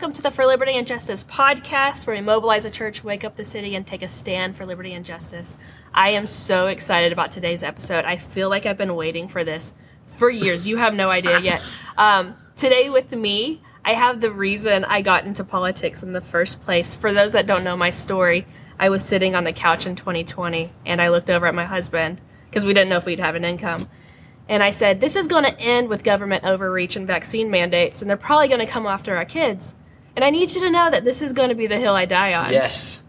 Welcome to the For Liberty and Justice podcast, where we mobilize a church, wake up the city, and take a stand for liberty and justice. I am so excited about today's episode. I feel like I've been waiting for this for years. You have no idea yet. Um, today, with me, I have the reason I got into politics in the first place. For those that don't know my story, I was sitting on the couch in 2020 and I looked over at my husband because we didn't know if we'd have an income. And I said, This is going to end with government overreach and vaccine mandates, and they're probably going to come after our kids. And I need you to know that this is going to be the hill I die on. Yes.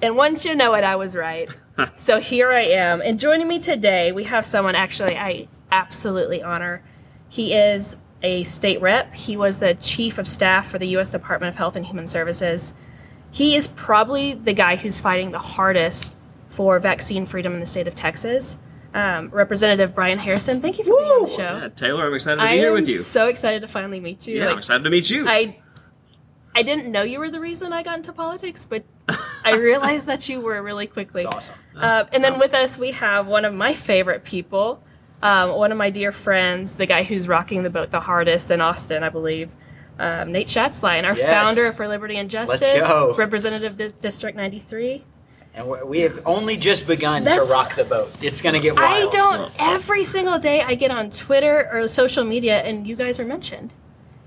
And once you know it, I was right. so here I am. And joining me today, we have someone actually I absolutely honor. He is a state rep, he was the chief of staff for the U.S. Department of Health and Human Services. He is probably the guy who's fighting the hardest for vaccine freedom in the state of Texas. Um, Representative Brian Harrison, thank you for being on the show. Yeah, Taylor, I'm excited to be I here with you. so excited to finally meet you. yeah, Like, I'm excited to meet you. I I didn't know you were the reason I got into politics, but I realized that you were really quickly. It's awesome. Uh, and then with us, we have one of my favorite people, um, one of my dear friends, the guy who's rocking the boat the hardest in Austin, I believe, um, Nate Schatzline, our Yes. founder of For Liberty and Justice, go. Representative Di- District 93. And we- have only just begun That's- to rock the boat. It's going to get worse. I don't, every single day I get on Twitter or social media and you guys are mentioned.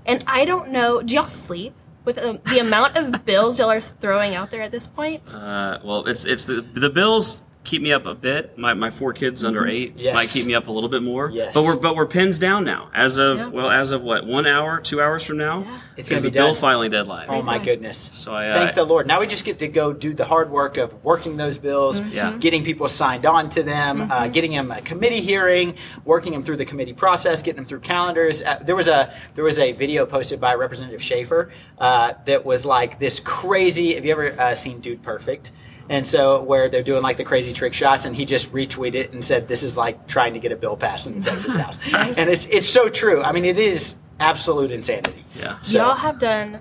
And I don't know, do y'all sleep? With um, the amount of bills y'all are throwing out there at this point, uh, well, it's it's the the bills keep me up a bit. My, my four kids under eight Yes. might keep me up a little bit more. Yes. But we're but we're pins down now. As of Yeah. well, as of what one hour, two hours from now, Yeah. It's gonna the be bill done. filing deadline. Oh my goodness. So I, uh, Thank the Lord. Now we just get to go do the hard work of working those bills, Mm-hmm. Yeah. getting people signed on to them, uh, getting them a committee hearing, working them through the committee process, getting them through calendars. Uh, there was a there was a video posted by Representative Schaefer uh, that was like this crazy. Have you ever uh, seen Dude Perfect? And so where they're doing like the crazy trick shots, and he just retweeted it and said, "This is like trying to get a bill passed in the Texas House," Nice. and it's it's so true. I mean, it is absolute insanity. Yeah. So, y'all have done.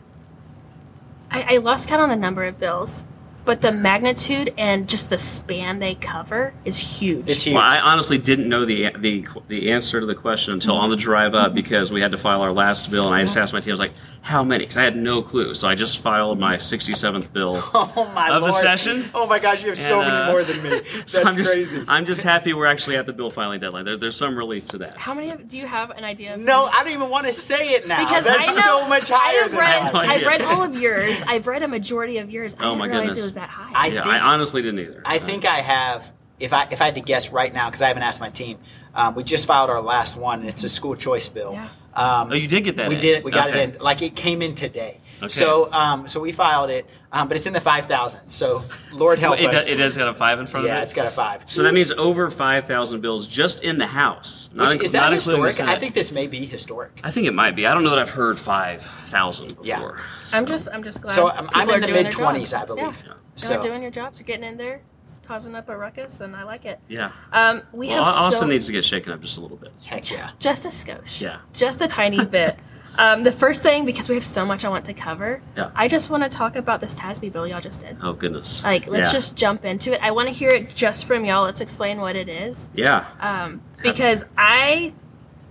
I, I lost count on the number of bills, but the magnitude and just the span they cover is huge. it's huge. Well, I honestly didn't know the the the answer to the question until on the drive up because we had to file our last bill, and I just asked my team, I was like, "How many?" Because I had no clue. So I just filed my 67th bill. Oh my Of the session? Oh my gosh, you have so And, many uh, more than me. That's so I'm just, crazy. I'm just happy we're actually at the bill filing deadline. There, there's some relief to that. How many of, do you have an idea? Of no, I don't even want to say it now. because That's I know so much I higher have than read, that. no I've read all of yours. I've read a majority of yours. I Oh didn't my realize goodness. It was that high. I Yeah, think I honestly didn't either. I think I have. If I if I had to guess right now, because I haven't asked my team, um, we just filed our last one, and it's a school choice bill. Yeah. Um, Oh, you did get that We in. did. it. We got Okay. it in. Like it came in today. Okay. So um, so we filed it, um, but it's in the five thousand. So Lord help it, us. does, it has got a five in front yeah, of it. Yeah, it's got a five. so that means over 5,000 bills just in the House. Not, Which, is that not historic? I think this may be historic. I think it might be. I don't know that I've heard 5,000 before. Yeah. I'm just I'm just glad. So, I'm- I'm people in are the doing their mid-twenties, jobs. I believe. Yeah. Yeah. So, So- doing your jobs, you're getting in there, causing up a ruckus, and I like it. Yeah. Um, we Well, have Austin so, needs to get shaken up just a little bit. Heck just yeah. just a skosh. Yeah. Just a tiny bit. Um, the first thing, because we have so much I want to cover, Yeah. I just want to talk about this TASB bill y'all just did. Oh, goodness. Like, let's Yeah. just jump into it. I want to hear it just from y'all. Let's explain what it is. Yeah. Um, because I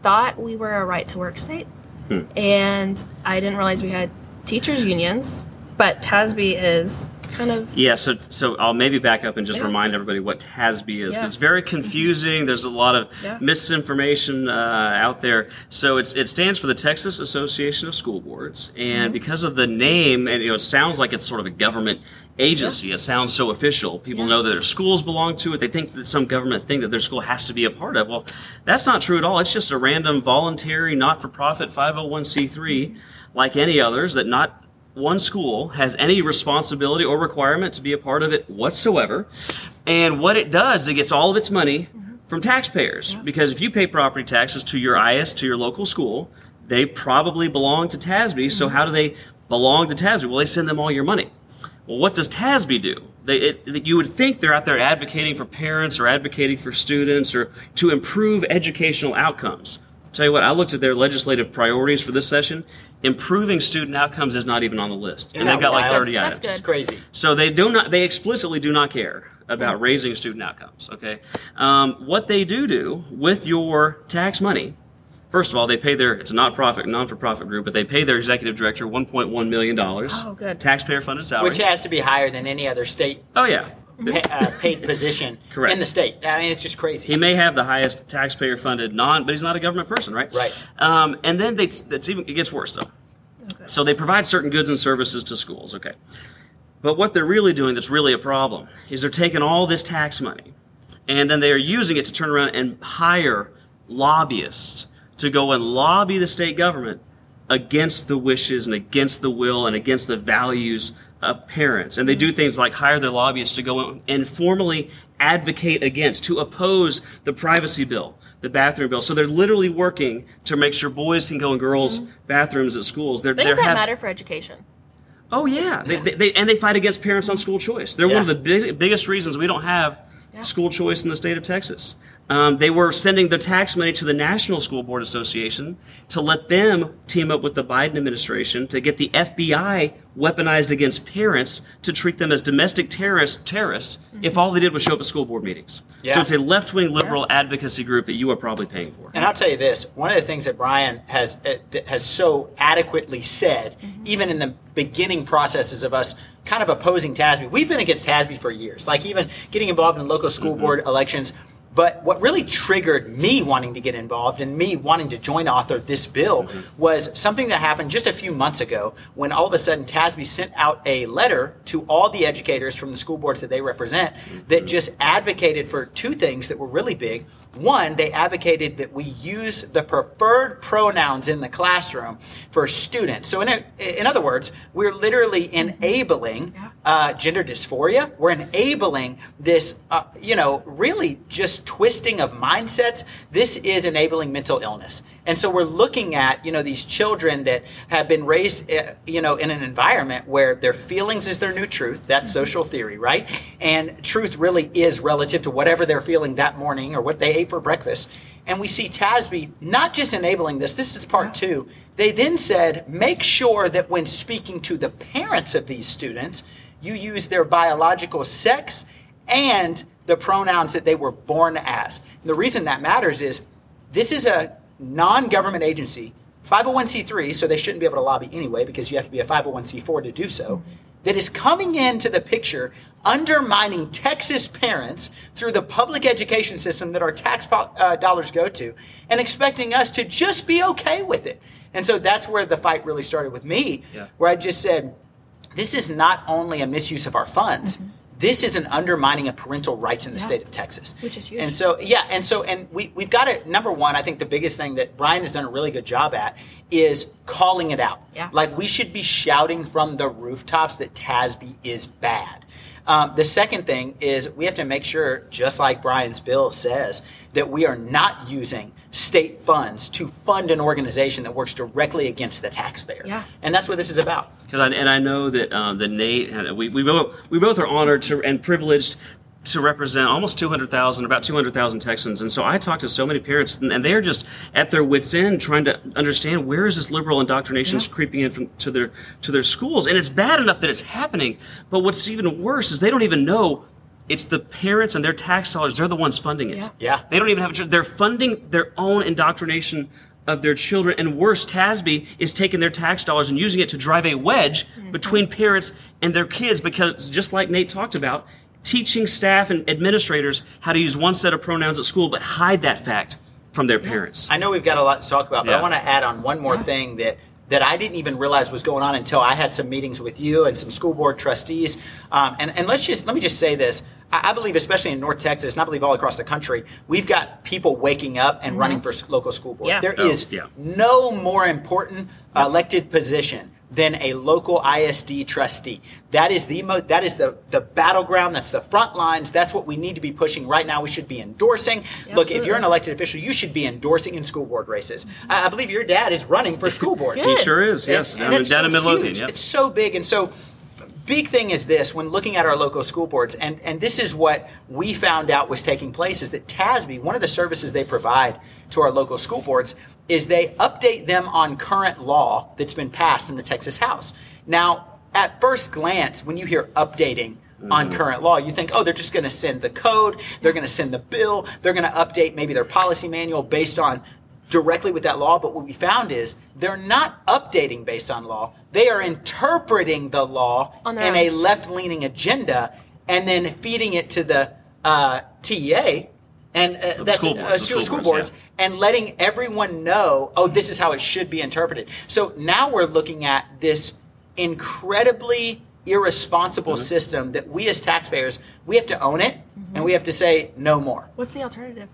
thought we were a right to work state, Hmm. and I didn't realize we had teachers' unions, but TASB is kind of. Yeah, so so I'll maybe back up and just Yeah. remind everybody what TASB is. Yeah. It's very confusing. There's a lot of Yeah. misinformation uh, out there. So it's it stands for the Texas Association of School Boards, and Mm-hmm. because of the name, and you know, it sounds like it's sort of a government agency. It sounds so official. People Yeah. know that their schools belong to it. They think that some government thing that their school has to be a part of. Well, that's not true at all. It's just a random voluntary, not-for-profit 501c3, like any others, that not one school has any responsibility or requirement to be a part of it whatsoever. And what it does, it gets all of its money from taxpayers. Because if you pay property taxes to your IS, to your local school, they probably belong to TASB. So mm-hmm. how do they belong to TASB? Well, they send them all your money. Well, what does TASB do? They, it, you would think they're out there advocating for parents or advocating for students or to improve educational outcomes. Tell you what, I looked at their legislative priorities for this session. Improving student outcomes is not even on the list, and they've got like wild? 30 That's items. good. It's crazy. So they do not. They explicitly do not care about raising student outcomes. Okay, um, what they do do with your tax money, First of all, they pay their it's a not-profit, non-for-profit group, but they pay their executive director 1.1 million dollars. Oh, good. Taxpayer-funded salary. Which has to be higher than any other state oh yeah, uh, paid position Correct. in the state. I mean, it's just crazy. he may have the highest taxpayer-funded non, but he's not a government person, right? Right. Um, and then they, it's even it gets worse though. Okay. So they provide certain goods and services to schools, okay. But what they're really doing that's really a problem is they're taking all this tax money and then they are using it to turn around and hire lobbyists to go and lobby the state government against the wishes and against the will and against the values of parents. And they do things like hire their lobbyists to go and formally advocate against, to oppose the privacy bill, the bathroom bill. So they're literally working to make sure boys can go in girls' mm-hmm. bathrooms at schools. They're, Things they're that have- matter for education. Oh yeah, they, they, they, and they fight against parents on school choice. They're one of the big, biggest reasons we don't have Yeah. school choice in the state of Texas. Um, they were sending the tax money to the National School Board Association to let them team up with the Biden administration to get the FBI weaponized against parents to treat them as domestic terrorists. Terrorists, if all they did was show up at school board meetings. Yeah. So it's a left-wing liberal advocacy group that you are probably paying for. And I'll tell you this: one of the things that Brian has uh, has so adequately said, even in the beginning processes of us kind of opposing TASB, we've been against TASB for years. Like even getting involved in local school board elections. But what really triggered me wanting to get involved and me wanting to join author this bill mm-hmm. was something that happened just a few months ago when all of a sudden TASB sent out a letter to all the educators from the school boards that they represent that mm-hmm. just advocated for two things that were really big. One, they advocated that we use the preferred pronouns in the classroom for students. So, in, a, in other words, we're literally enabling uh, gender dysphoria. We're enabling this, uh, you know, really just twisting of mindsets. This is enabling mental illness. And so we're looking at, you know, these children that have been raised, uh, you know, in an environment where their feelings is their new truth. That's social theory, right? And truth really is relative to whatever they're feeling that morning or what they for breakfast. And we see TASB not just enabling this, this is part two. They then said, make sure that when speaking to the parents of these students, you use their biological sex and the pronouns that they were born as. The reason that matters is this is a non government agency, 501c3, so they shouldn't be able to lobby anyway because you have to be a 501c4 to do so, that is coming into the picture undermining Texas parents through the public education system that our tax po- uh, dollars go to and expecting us to just be okay with it. And so that's where the fight really started with me, Yeah. where I just said, this is not only a misuse of our funds. This is an undermining of parental rights in the Yeah. state of Texas, Which is huge. And so, yeah, and so, and we we've got to number one. I think the biggest thing that Brian has done a really good job at is calling it out. Yeah. Like we should be shouting from the rooftops that TASB is bad. Um, the second thing is we have to make sure, just like Brian's bill says, that we are not using state funds to fund an organization that works directly against the taxpayer. Yeah. And that's what this is about. Because I, and I know that um, that Nate, we, we both we both are honored to and privileged to represent almost 200,000, about 200,000 Texans. And so I talk to so many parents, and, they're just at their wits' end trying to understand where is this liberal indoctrination creeping in from, to their to their schools. And it's bad enough that it's happening, but what's even worse is they don't even know. It's the parents and their tax dollars; they're the ones funding it. Yeah. Yeah. They don't even have a choice. They're funding their own indoctrination of their children. And worse, TASB is taking their tax dollars and using it to drive a wedge mm-hmm. between parents and their kids because, just like Nate talked about, teaching staff and administrators how to use one set of pronouns at school but hide that fact from their parents. I know we've got a lot to talk about, but I want to add on one more thing that that I didn't even realize was going on until I had some meetings with you and some school board trustees. Um, and and let's just let me just say this: I, I believe, especially in North Texas, and I believe all across the country, we've got people waking up and running for local school board. Yeah. There Oh, is yeah. no more important elected position than a local ISD trustee. That is the mo- that is the the battleground. That's the front lines. That's what we need to be pushing right now. We should be endorsing. Look, if you're an elected official, you should be endorsing in school board races. I, I believe your dad is running for school board. Good. he sure is, yes. And, down, and it's down in Midlothian, huge. yep. It's so big, and so big thing is this when looking at our local school boards, and and this is what we found out was taking place is that TASB, one of the services they provide to our local school boards, is they update them on current law that's been passed in the Texas House. Now, at first glance, when you hear updating. On mm. current law, you think, oh, they're just going to send the code, they're going to send the bill, they're going to update maybe their policy manual based on directly with that law, but what we found is they're not updating based on law. They are interpreting the law in own. a left leaning agenda and then feeding it to the uh, TEA and uh, that's school uh, boards, the school, school school boards, boards and letting everyone know, oh, this is how it should be interpreted. So now we're looking at this incredibly irresponsible Mm-hmm. system that we as taxpayers we have to own it and we have to say no more. What's the alternative?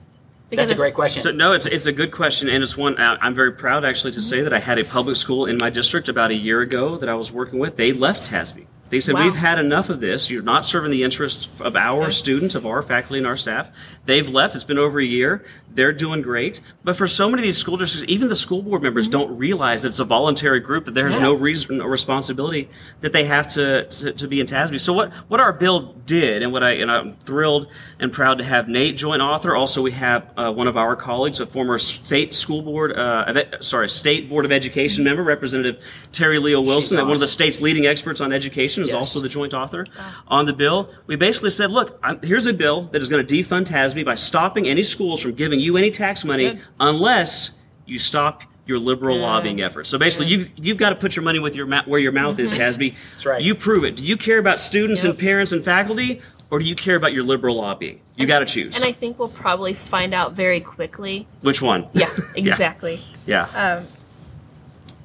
That's a great question. So no, it's it's a good question, and it's one I- I'm very proud actually to say that I had a public school in my district about a year ago that I was working with. They left TASB. They said Wow. we've had enough of this. You're not serving the interests of our students, of our faculty and our staff. They've left. It's been over a year. They're doing great. But for so many of these school districts, even the school board members don't realize that it's a voluntary group that there's no reason or responsibility that they have to, to, to be in TASB. So what what our bill did, and what I and I'm thrilled and proud to have Nate joint author. Also, we have uh, one of our colleagues, a former state school board, uh, of sorry, state board of education member, Representative Terri Leo-Wilson, one of the state's leading experts on education, is Yes. also the joint author on the bill. We basically said, look, I'm, here's a bill that is going to defund TASB by stopping any schools from giving you any tax money Good. unless you stop your liberal Good. lobbying efforts. So basically, you you've got to put your money with your mouth where your mouth is, mm-hmm. TASB. That's right. You prove it. Do you care about students and parents and faculty, or do you care about your liberal lobbying? You got to choose. And I think we'll probably find out very quickly. Which one? Yeah, exactly. Yeah. Um,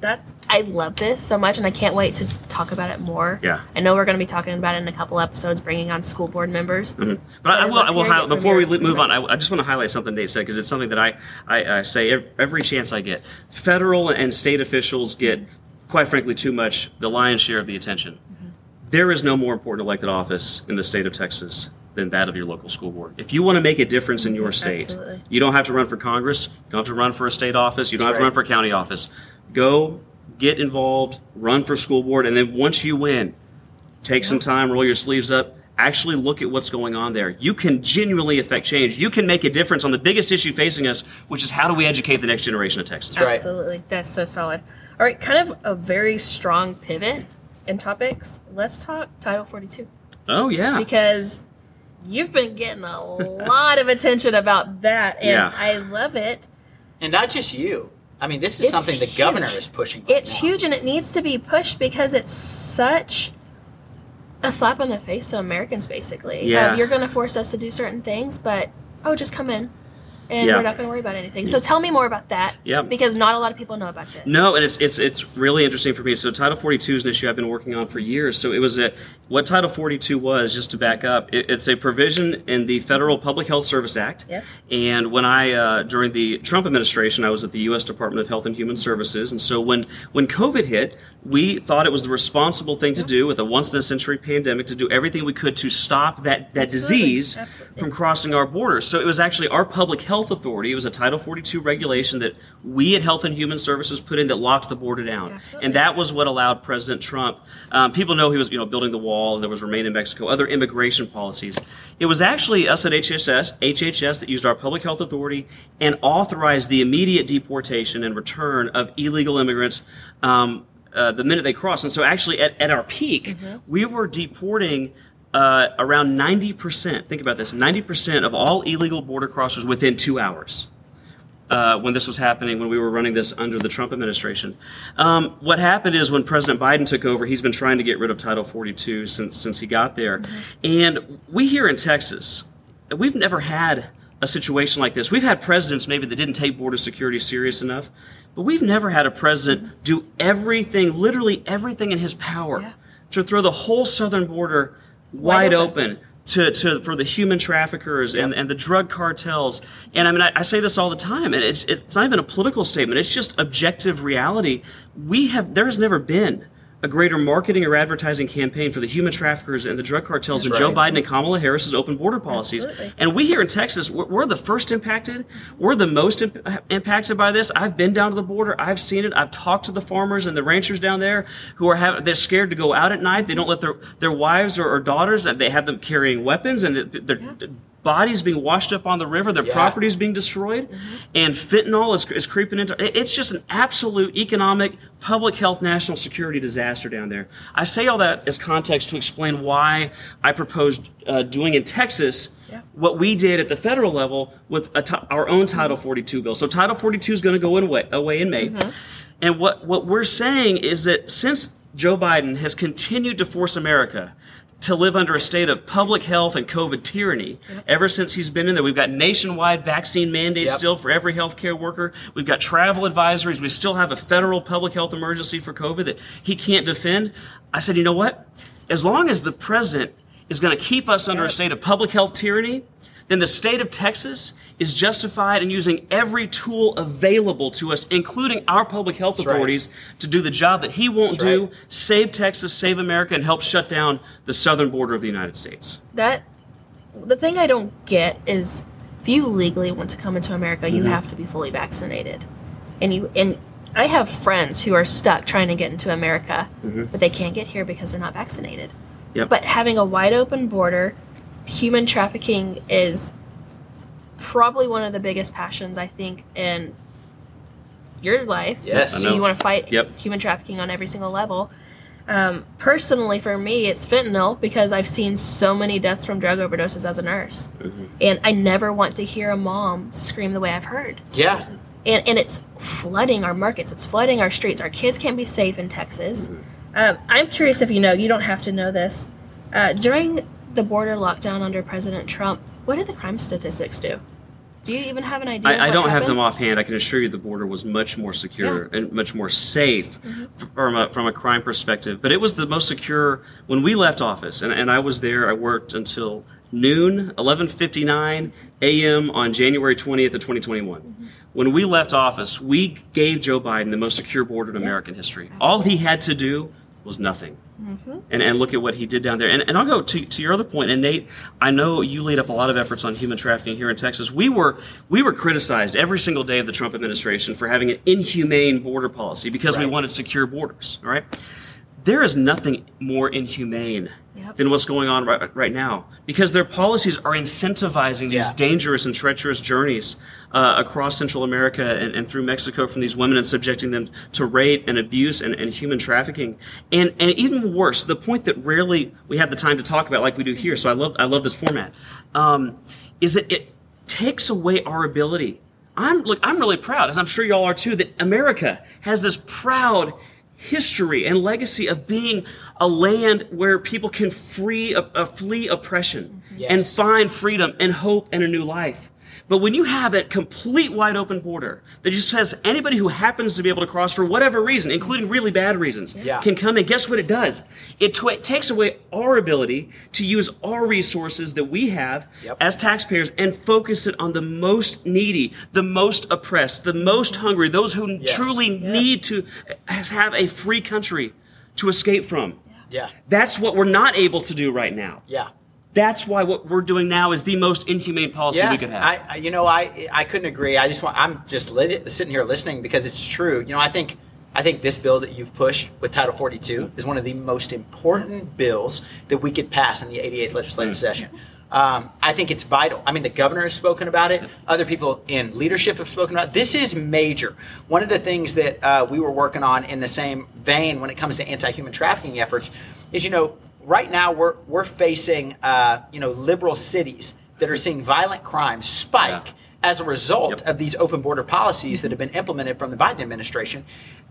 that I love this so much, and I can't wait to talk about it more. Yeah. I know we're going to be talking about it in a couple episodes, bringing on school board members. Mm-hmm. But I I'd will. I will highlight, before we move on. I, I just want to highlight something Nate said because it's something that I, I, I say ev- every chance I get. Federal and state officials get, quite frankly, too much the lion's share of the attention. Mm-hmm. There is no more important elected office in the state of Texas than that of your local school board. If you want to make a difference in your state, Absolutely. you don't have to run for Congress. You don't have to run for a state office. You don't That's have to run for a county office. Go get involved, run for school board, and then once you win, take some time, roll your sleeves up, actually look at what's going on there. You can genuinely affect change. You can make a difference on the biggest issue facing us, which is how do we educate the next generation of Texans. right. Absolutely. That's so solid. All right, kind of a very strong pivot in topics. Let's talk Title 42 Oh yeah. because you've been getting a lot of attention about that, and Yeah. I love it. and not just you. I mean, this is It's something the huge. governor is pushing. right It's now. huge and it needs to be pushed because it's such a slap on the face to Americans, basically. Yeah. Uh, you're going to force us to do certain things, but oh, just come in. And Yeah. we're not going to worry about anything. So tell me more about that. Yeah. Because not a lot of people know about this. No, and it's it's it's really interesting for me. So Title 42 is an issue I've been working on for years. So it was a what Title 42 was, just to back up, it, it's a provision in the Federal Public Health Service Act. Yep. And when I uh, during the Trump administration, I was at the U.S. Department of Health and Human Services, and so when when COVID hit, we thought it was the responsible thing to do with a once in a century pandemic to do everything we could to stop that that Absolutely. disease Absolutely. from crossing our borders. So it was actually our public health authority. It was a Title 42 regulation that we at Health and Human Services put in that locked the border down, Absolutely. and that was what allowed President Trump. Um, people know he was, you know, building the wall, and there was Remain in Mexico, other immigration policies. It was actually us at HHS, HHS that used our public health authority and authorized the immediate deportation and return of illegal immigrants. Um, uh, the minute they crossed. And so, actually, at, at our peak, we were deporting uh, around 90%. Think about this 90% of all illegal border crossers within two hours. Uh, when this was happening, when we were running this under the Trump administration, um, what happened is when President Biden took over, he's been trying to get rid of Title 42 since since he got there, and we here in Texas, we've never had a situation like this. We've had presidents maybe that didn't take border security serious enough, but we've never had a president do everything, literally everything in his power, Yeah. to throw the whole southern border wide, Wide open. open. To, to for the human traffickers and, and the drug cartels and I mean I, I say this all the time and it's it's not even a political statement it's just objective reality we have there has never been a greater marketing or advertising campaign for the human traffickers and the drug cartels than That's Joe right. Biden and Kamala Harris's open border policies Absolutely. and we here in Texas, we're, we're the first impacted. We're the most imp- impacted by this. I've been down to the border. I've seen it. I've talked to the farmers and the ranchers down there who are having, they're scared to go out at night. They don't let their, their wives or, or daughters, and they have them carrying weapons and th- their bodies being washed up on the river, their Yeah. properties being destroyed, and fentanyl is, is creeping into it- It's just an absolute economic, public health, national security disaster down there. I say all that as context to explain why I proposed uh, doing in Texas what we did at the federal level with a our own Title 42 bill. So Title 42 is going to go in away, away in May. And what, what we're saying is that since Joe Biden has continued to force America to live under a state of public health and COVID tyranny ever since he's been in there. We've got nationwide vaccine mandates Yep. still for every healthcare worker. We've got travel advisories. We still have a federal public health emergency for COVID that he can't defend. I said, you know what? As long as the president is going to keep us under a state of public health tyranny, then the state of Texas is justified in using every tool available to us, including our public health right. authorities, to do the job that he won't That's do, right. save Texas, save America, and help shut down the southern border of the United States. that the thing I don't get is if you legally want to come into America, you Mm-hmm. have to be fully vaccinated. And you and I have friends who are stuck trying to get into America, Mm-hmm. but they can't get here because they're not vaccinated. Yep. But having a wide open border, human trafficking is probably one of the biggest passions I think in your life. Yes. I So know. you want to fight Yep. human trafficking on every single level. Um, personally, for me, it's fentanyl because I've seen so many deaths from drug overdoses as a nurse, Mm-hmm. and I never want to hear a mom scream the way I've heard. Yeah. And, and it's flooding our markets. It's flooding our streets. Our kids can't be safe in Texas. Mm-hmm. Um, I'm curious if you know. You don't have to know this. Uh, during the border lockdown under President Trump, what did the crime statistics do? Do you even have an idea? I, I don't have them offhand. I can assure you the border was much more secure and much more safe f- from, a, from a crime perspective. But it was the most secure when we left office, and, and I was there. I worked until noon, 11:59 a.m. on January 20th of 2021. Mm-hmm. When we left office, we gave Joe Biden the most secure border in American history. All he had to do was nothing. Mm-hmm. And, and look at what he did down there. And, and I'll go to, to your other point. And Nate, I know you lead up a lot of efforts on human trafficking here in Texas. We were we were criticized every single day of the Trump administration for having an inhumane border policy because we wanted secure borders. All right. There is nothing more inhumane Yep. than what's going on right, right now because their policies are incentivizing these Yeah. dangerous and treacherous journeys uh, across Central America and, and through Mexico from these women and subjecting them to rape and abuse and, and human trafficking. And, and even worse, the point that rarely we have the time to talk about like we do here, so I love, I love this format, um, is that it takes away our ability. I'm, look, I'm really proud, as I'm sure y'all are too, that America has this proud history and legacy of being a land where people can free, uh, flee oppression Yes. and find freedom and hope and a new life. But when you have a complete wide open border that just says anybody who happens to be able to cross for whatever reason, including really bad reasons, Yeah. can come and guess what it does? It, tw- it takes away our ability to use our resources that we have Yep. as taxpayers and focus it on the most needy, the most oppressed, the most hungry, those who Yes. truly need to have a free country to escape from. Yeah. That's what we're not able to do right now. Yeah. That's why what we're doing now is the most inhumane policy Yeah, we could have. I, you know, I I couldn't agree. I just want. I'm just lit, sitting here listening because it's true. You know, I think I think this bill that you've pushed with Title 42 is one of the most important bills that we could pass in the 88th legislative session. Um, I think it's vital. I mean, the governor has spoken about it. Other people in leadership have spoken about it. This is major. One of the things that uh, we were working on in the same vein when it comes to anti-human trafficking efforts is, you know, right now we're we're facing, uh, you know, liberal cities that are seeing violent crime spike Yeah. as a result Yep. of these open border policies that have been implemented from the Biden administration,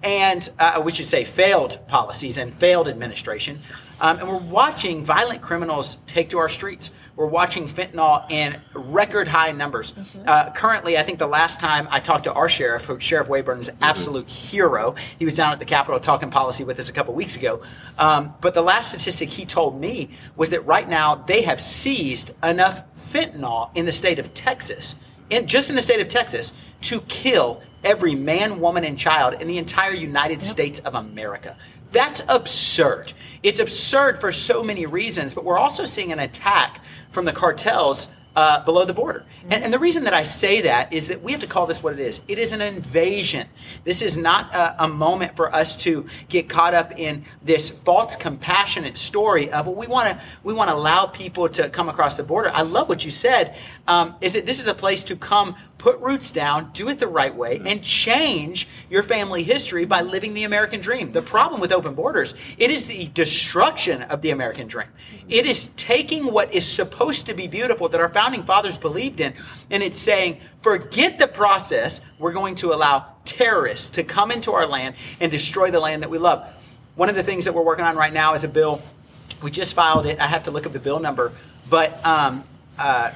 and uh, we should say failed policies and failed administration. Um, and we're watching violent criminals take to our streets. We're watching fentanyl in record high numbers. Uh, currently, I think the last time I talked to our sheriff, who Sheriff Waybourn is an absolute hero. He was down at the Capitol talking policy with us a couple weeks ago. Um, but the last statistic he told me was that right now they have seized enough fentanyl in the state of Texas in, just in the state of Texas to kill every man, woman, and child in the entire United States of America. That's absurd. It's absurd for so many reasons, but we're also seeing an attack from the cartels uh, below the border. And, and the reason that I say that is that we have to call this what it is. It is an invasion. This is not a, a moment for us to get caught up in this false compassionate story of well, we want to we want to allow people to come across the border. I love what you said. Um, is that this is a place to come put roots down, do it the right way, and change your family history by living the American dream. The problem with open borders, it is the destruction of the American dream. It is taking what is supposed to be beautiful that our founding fathers believed in, and it's saying, forget the process. We're going to allow terrorists to come into our land and destroy the land that we love. One of the things that we're working on right now is a bill. We just filed it. I have to look up the bill number, but um, uh,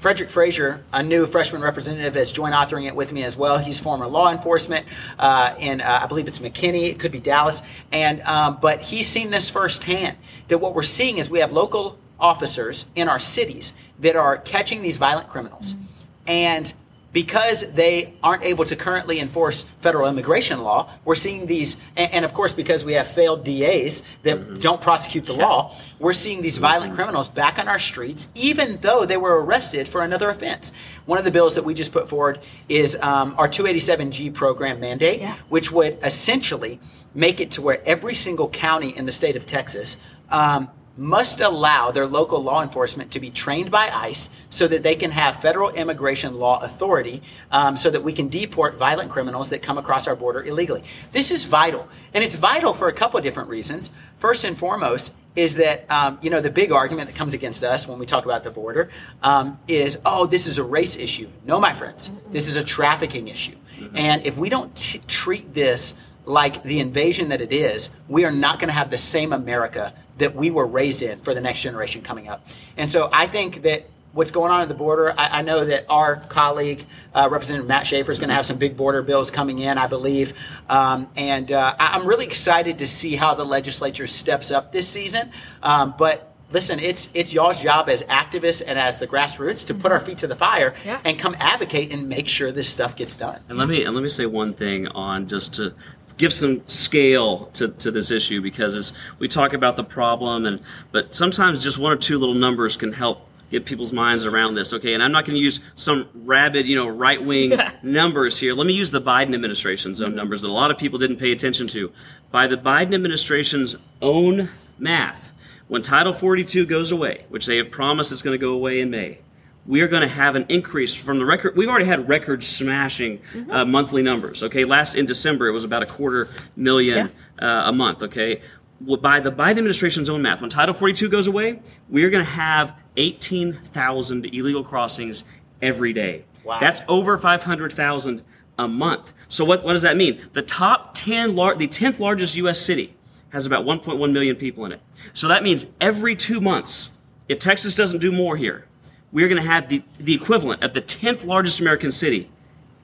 Frederick Frazier, a new freshman representative, is joint authoring it with me as well. He's former law enforcement uh, in, uh, I believe it's McKinney, it could be Dallas, and um, but he's seen this firsthand. That what we're seeing is we have local officers in our cities that are catching these violent criminals, mm-hmm. and because they aren't able to currently enforce federal immigration law, we're seeing these, and, and of course, because we have failed DAs that mm-hmm. don't prosecute the law, we're seeing these violent criminals back on our streets, even though they were arrested for another offense. One of the bills that we just put forward is um, our 287G program mandate, yeah. which would essentially make it to where every single county in the state of Texas um, must allow their local law enforcement to be trained by ICE so that they can have federal immigration law authority um, so that we can deport violent criminals that come across our border illegally. This is vital. And it's vital for a couple of different reasons. First and foremost, is that um, you know the big argument that comes against us when we talk about the border um, is oh this is a race issue no my friends this is a trafficking issue and if we don't t- treat this like the invasion that it is, we are not going to have the same America that we were raised in for the next generation coming up. And so I think that what's going on at the border, I, I know that our colleague, uh, Representative Matt Schaefer, is going to have some big border bills coming in, I believe. Um, and uh, I'm really excited to see how the legislature steps up this season. Um, but listen, it's it's y'all's job as activists and as the grassroots to put our feet to the fire yeah. and come advocate and make sure this stuff gets done. And let me and let me say one thing on just to give some scale to, to this issue because we talk about the problem and but sometimes just one or two little numbers can help get people's minds around this. Okay and i'm not going to use some rabid you know right wing numbers here. Let me use the biden administration's own numbers that a lot of people didn't pay attention to. By the biden administration's own math when title 42 goes away which they have promised is going to go away in may we are going to have an increase from the record. We've already had record smashing mm-hmm. uh, monthly numbers. Okay, last in December it was about a quarter million yeah. uh, a month. Okay, well, by the Biden administration's own math, when Title 42 goes away, we are going to have 18,000 illegal crossings every day. Wow. That's over 500,000 a month. So what, what does that mean? The top 10, lar- the 10th largest U.S. city has about 1.1 million people in it. So that means every two months, if Texas doesn't do more here, we're going to have the, the equivalent of the 10th largest American city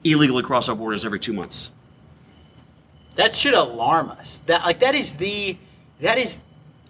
illegally cross our borders every two months. That should alarm us. That like that is the that is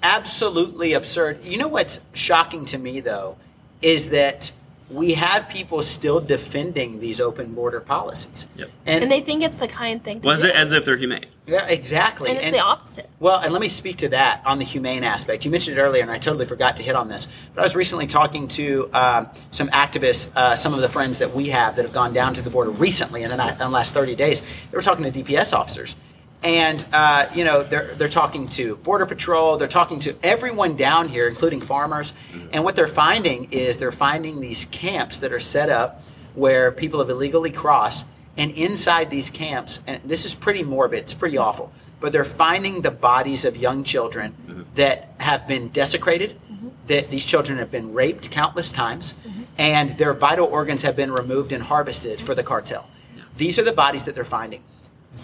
absolutely absurd. You know what's shocking to me though is that we have people still defending these open border policies. Yep. And, and they think it's the kind thing to well, do. as if they're humane. Yeah, exactly. And it's and, the opposite. Well, and let me speak to that on the humane aspect. You mentioned it earlier, and I totally forgot to hit on this. But I was recently talking to um, some activists, uh, some of the friends that we have that have gone down to the border recently in the, in the last 30 days. They were talking to DPS officers and uh, you know they're they're talking to border patrol they're talking to everyone down here including farmers mm-hmm. and what they're finding is they're finding these camps that are set up where people have illegally crossed and inside these camps and this is pretty morbid it's pretty awful but they're finding the bodies of young children mm-hmm. that have been desecrated mm-hmm. that these children have been raped countless times mm-hmm. and their vital organs have been removed and harvested for the cartel yeah. these are the bodies that they're finding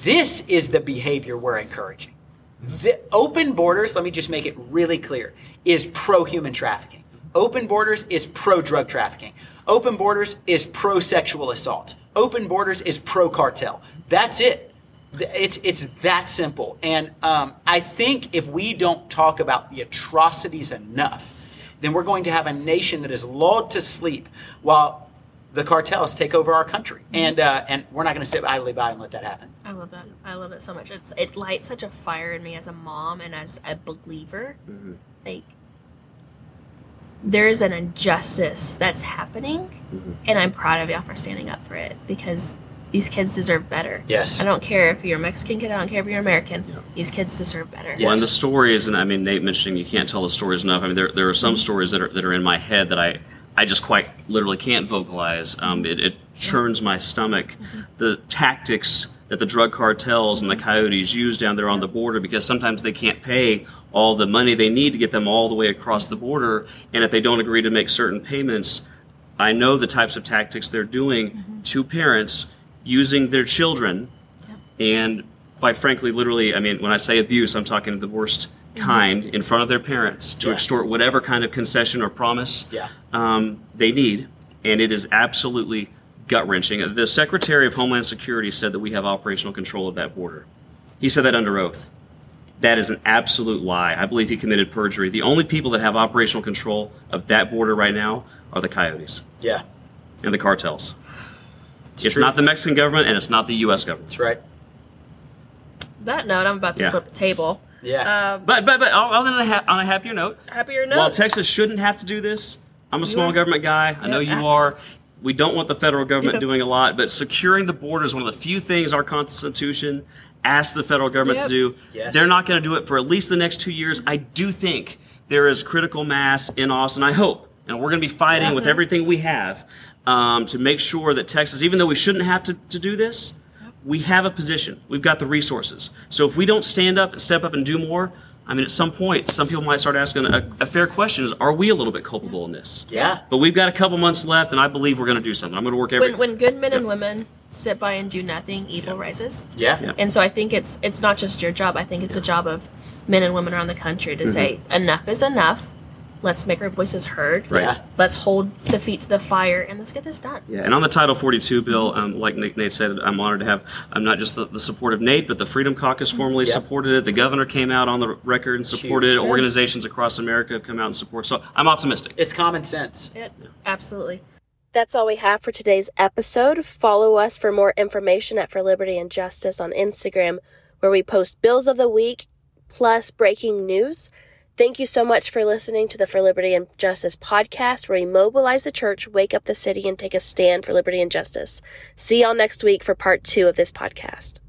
this is the behavior we're encouraging. The open borders, let me just make it really clear, is pro human trafficking. Open borders is pro drug trafficking. Open borders is pro sexual assault. Open borders is pro cartel. That's it. It's it's that simple. And um, I think if we don't talk about the atrocities enough, then we're going to have a nation that is lulled to sleep while the cartels take over our country, and uh, and we're not going to sit idly by and let that happen. I love that. I love it so much. It's it lights such a fire in me as a mom and as a believer. Mm-hmm. Like there is an injustice that's happening, mm-hmm. and I'm proud of y'all for standing up for it because these kids deserve better. Yes. I don't care if you're a Mexican kid. I don't care if you're American. Yeah. These kids deserve better. Yes. Well, and the stories, and I mean, Nate mentioning you can't tell the stories enough. I mean, there, there are some mm-hmm. stories that are that are in my head that I I just quite literally can't vocalize. Um, it, it churns my stomach. The tactics that the drug cartels and the coyotes use down there on the border because sometimes they can't pay all the money they need to get them all the way across the border. And if they don't agree to make certain payments, I know the types of tactics they're doing to parents using their children. And quite frankly, literally, I mean, when I say abuse, I'm talking the worst kind in front of their parents to Yeah. extort whatever kind of concession or promise Yeah. um, they need, and it is absolutely gut wrenching. The Secretary of Homeland Security said that we have operational control of that border. He said that under oath. That is an absolute lie. I believe he committed perjury. The only people that have operational control of that border right now are the coyotes Yeah. and the cartels. It's, true. not the Mexican government and it's not the U.S. government. That's right. That note, I'm about to Yeah. flip a table. Yeah. Um, But but but on a, ha- on a happier note, happier note. While Texas shouldn't have to do this, I'm a small are. government guy. I know Yeah. you are. We don't want the federal government Yeah. doing a lot, but securing the border is one of the few things our Constitution asks the federal government Yep. to do. Yes. They're not going to do it for at least the next two years. I do think there is critical mass in Austin. I hope, and we're going to be fighting with everything we have um, to make sure that Texas, even though we shouldn't have to, to do this, we have a position. We've got the resources. So if we don't stand up and step up and do more, I mean, at some point, some people might start asking a, a fair question: Is are we a little bit culpable in this? Yeah. But we've got a couple months left, and I believe we're going to do something. I'm going to work every. when when good men and women sit by and do nothing, evil rises. Yeah. Yeah. And so I think it's it's not just your job. I think it's a job of men and women around the country to mm-hmm. say enough is enough. Let's make our voices heard. Right. Yeah. Let's hold the feet to the fire and let's get this done. Yeah, and on the Title 42 bill, um, like Nate, Nate said, I'm honored to have um, not just the, the support of Nate, but the Freedom Caucus formally Yep. supported it. The governor came out on the record and supported huge. it. Organizations across America have come out and support. So I'm optimistic. It's common sense. It, absolutely. That's all we have for today's episode. Follow us for more information at For Liberty and Justice on Instagram, where we post bills of the week plus breaking news. Thank you so much for listening to the For Liberty and Justice podcast, where we mobilize the church, wake up the city, and take a stand for liberty and justice. See y'all next week for part two of this podcast.